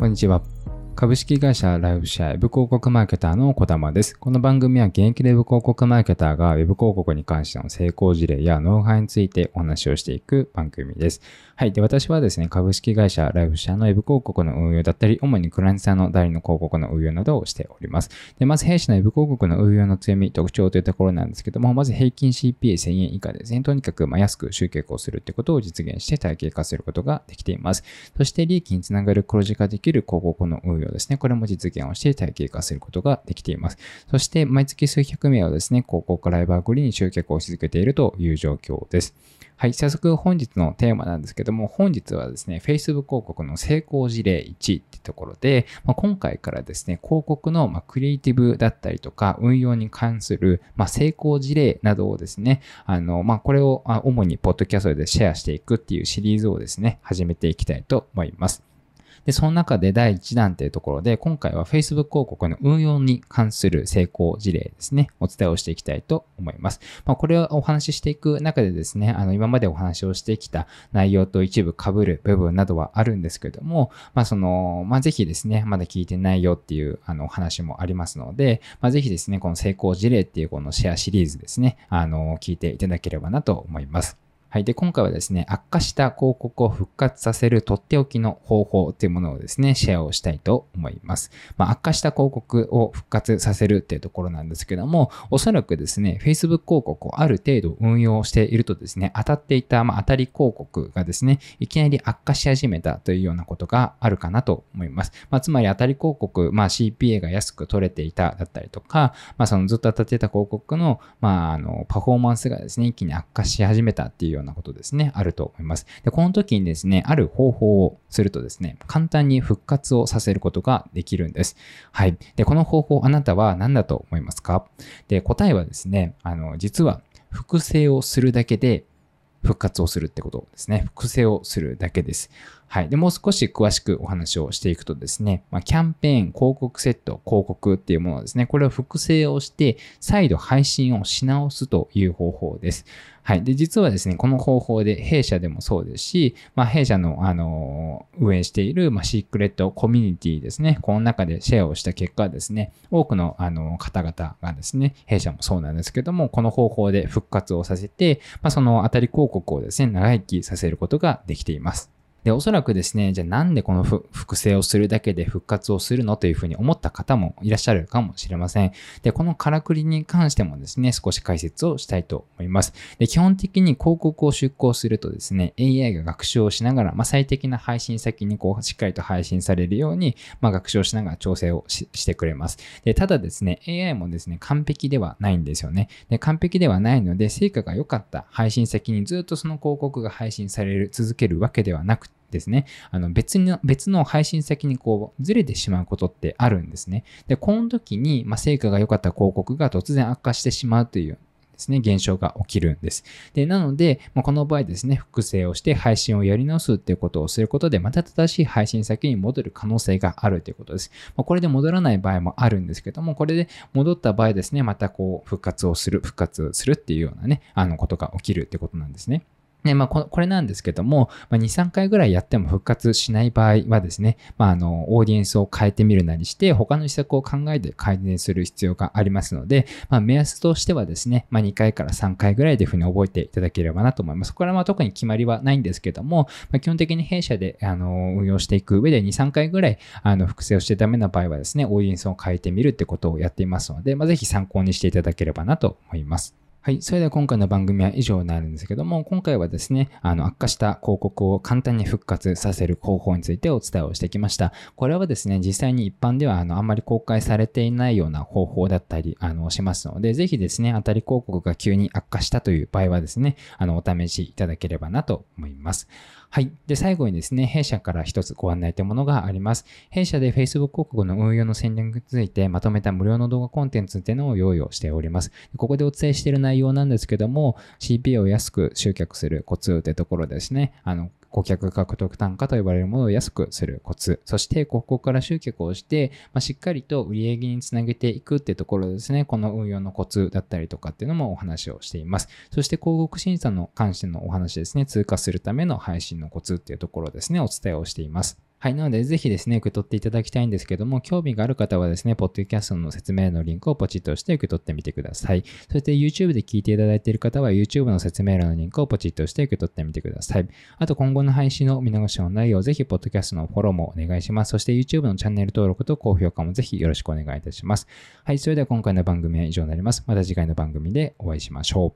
こんにちは。株式会社ライフシェアウェブ広告マーケターの小玉です。この番組は現役でウェブ広告マーケターがウェブ広告に関しての成功事例やノウハウについてお話をしていく番組です。はい。で、私はですね、株式会社ライフシェアのウェブ広告の運用だったり、主にクライアントさんの代理の広告の運用などをしております。で、まず弊社のウェブ広告の運用の強み、特徴というところなんですけども、まず平均 CPA1000 円以下ですね、とにかくま安く集客をするってことを実現して体系化することができています。そして利益につながる黒字化できる広告の運用ですね、これも実現をして体系化することができています。そして毎月数百名をですね、広告ライバーグリに集客をし続けているという状況です。はい、早速本日のテーマなんですけども、本日はですね、Facebook 広告の成功事例1ってところで、まあ、今回からですね、広告のまクリエイティブだったりとか、運用に関するま成功事例などをですね、あの、まあ、これを主にポッドキャストでシェアしていくっていうシリーズをですね、始めていきたいと思います。で、その中で第1弾というところで、今回は Facebook 広告の運用に関する成功事例ですね、お伝えをしていきたいと思います。まあ、これをお話ししていく中でですね、あの、今までお話をしてきた内容と一部被る部分などはあるんですけれども、まあ、その、まあ、ぜひですね、まだ聞いてないよっていう、あの、お話もありますので、まあ、ぜひですね、この成功事例っていうこのシェアシリーズですね、あの、聞いていただければなと思います。はい。で、今回はですね、悪化した広告を復活させるとっておきの方法というものをですね、シェアをしたいと思います。まあ、悪化した広告を復活させるっていうところなんですけども、おそらくですね、Facebook 広告をある程度運用しているとですね、当たっていた、まあ、当たり広告がですね、いきなり悪化し始めたというようなことがあるかなと思います。まあ、つまり当たり広告、まあ、CPA が安く取れていただったりとか、まあ、そのずっと当たっていた広告の、まあ、あの、パフォーマンスがですね、一気に悪化し始めたっていうようなことですね、あると思います。で、この時にですね、ある方法をするとですね、簡単に復活をさせることができるんです。はい。で、この方法、あなたは何だと思いますか？で、答えはですね、あの、実は複製をするだけで復活をするってことですね。複製をするだけです。はい。で、もう少し詳しくお話をしていくとですね、まあ、キャンペーン、広告セット、広告っていうものですね。これを複製をして、再度配信をし直すという方法です。はい。で、実はですね、この方法で弊社でもそうですし、まあ、弊社の、あの、運営している、まあ、シークレットコミュニティですね。この中でシェアをした結果ですね、多くの、あの、方々がですね、弊社もそうなんですけども、この方法で復活をさせて、まあ、その当たり広告をですね、長生きさせることができています。で、おそらくですね、じゃあなんでこの複製をするだけで復活をするのというふうに思った方もいらっしゃるかもしれません。で、このからくりに関してもですね、少し解説をしたいと思います。で、基本的に広告を出稿するとですね、AI が学習をしながら、まあ、最適な配信先にこう、しっかりと配信されるように、まあ、学習をしながら調整をしてくれます。で、ただですね、AI もですね、完璧ではないんですよね。で、完璧ではないので、成果が良かった配信先にずっとその広告が配信される、続けるわけではなくて、ですね、あの別の、別の配信先にこうずれてしまうことってあるんですね。で、この時に、まあ、成果が良かった広告が突然悪化してしまうというですね、現象が起きるんです。で、なので、まあ、この場合ですね、複製をして配信をやり直すっていうことをすることで、また正しい配信先に戻る可能性があるということです。まあ、これで戻らない場合もあるんですけども、これで戻った場合ですね、またこう、復活をする、復活するっていうようなね、あのことが起きるってことなんですね。ね、まあこ、れなんですけども、まあ、2、3回ぐらいやっても復活しない場合はですね、まあ、あの、オーディエンスを変えてみるなりして、他の施策を考えて改善する必要がありますので、まあ、目安としてはですね、まあ、2回から3回ぐらいでいうふうに覚えていただければなと思います。これは特に決まりはないんですけども、まあ、基本的に弊社で、あの、運用していく上で2、3回ぐらい、あの、複製をしてダメな場合はですね、オーディエンスを変えてみるってことをやっていますので、まあ、ぜひ参考にしていただければなと思います。はい。それでは今回の番組は以上になるんですけども、今回はですね、あの、悪化した広告を簡単に復活させる方法についてお伝えをしてきました。これはですね、実際に一般では、あの、あんまり公開されていないような方法だったり、あの、しますので、ぜひですね、当たり広告が急に悪化したという場合はですね、あの、お試しいただければなと思います。はい。で、最後にですね、弊社から一つご案内というものがあります。弊社で Facebook 広告の運用の戦略についてまとめた無料の動画コンテンツっていうのを用意をしております。ここでお伝えしている内容なんですけども、CPA を安く集客するコツというところですね。あの、顧客獲得単価と呼ばれるものを安くするコツ、そしてここから集客をして、まあ、しっかりと売上につなげていくってところですね、この運用のコツだったりとかっていうのもお話をしています。そして広告審査の関してのお話ですね、通過するための配信のコツっていうところですね、お伝えをしています。はい。なので、ぜひですね、受け取っていただきたいんですけども、興味がある方はですね、ポッドキャストの説明のリンクをポチッと押して受け取ってみてください。そして YouTube で聞いていただいている方は YouTube の説明欄のリンクをポチッと押して受け取ってみてください。あと、今後の配信の見逃しのないよう、ぜひ、ポッドキャストのフォローもお願いします。そして YouTube のチャンネル登録と高評価もぜひよろしくお願いいたします。はい。それでは今回の番組は以上になります。また次回の番組でお会いしましょう。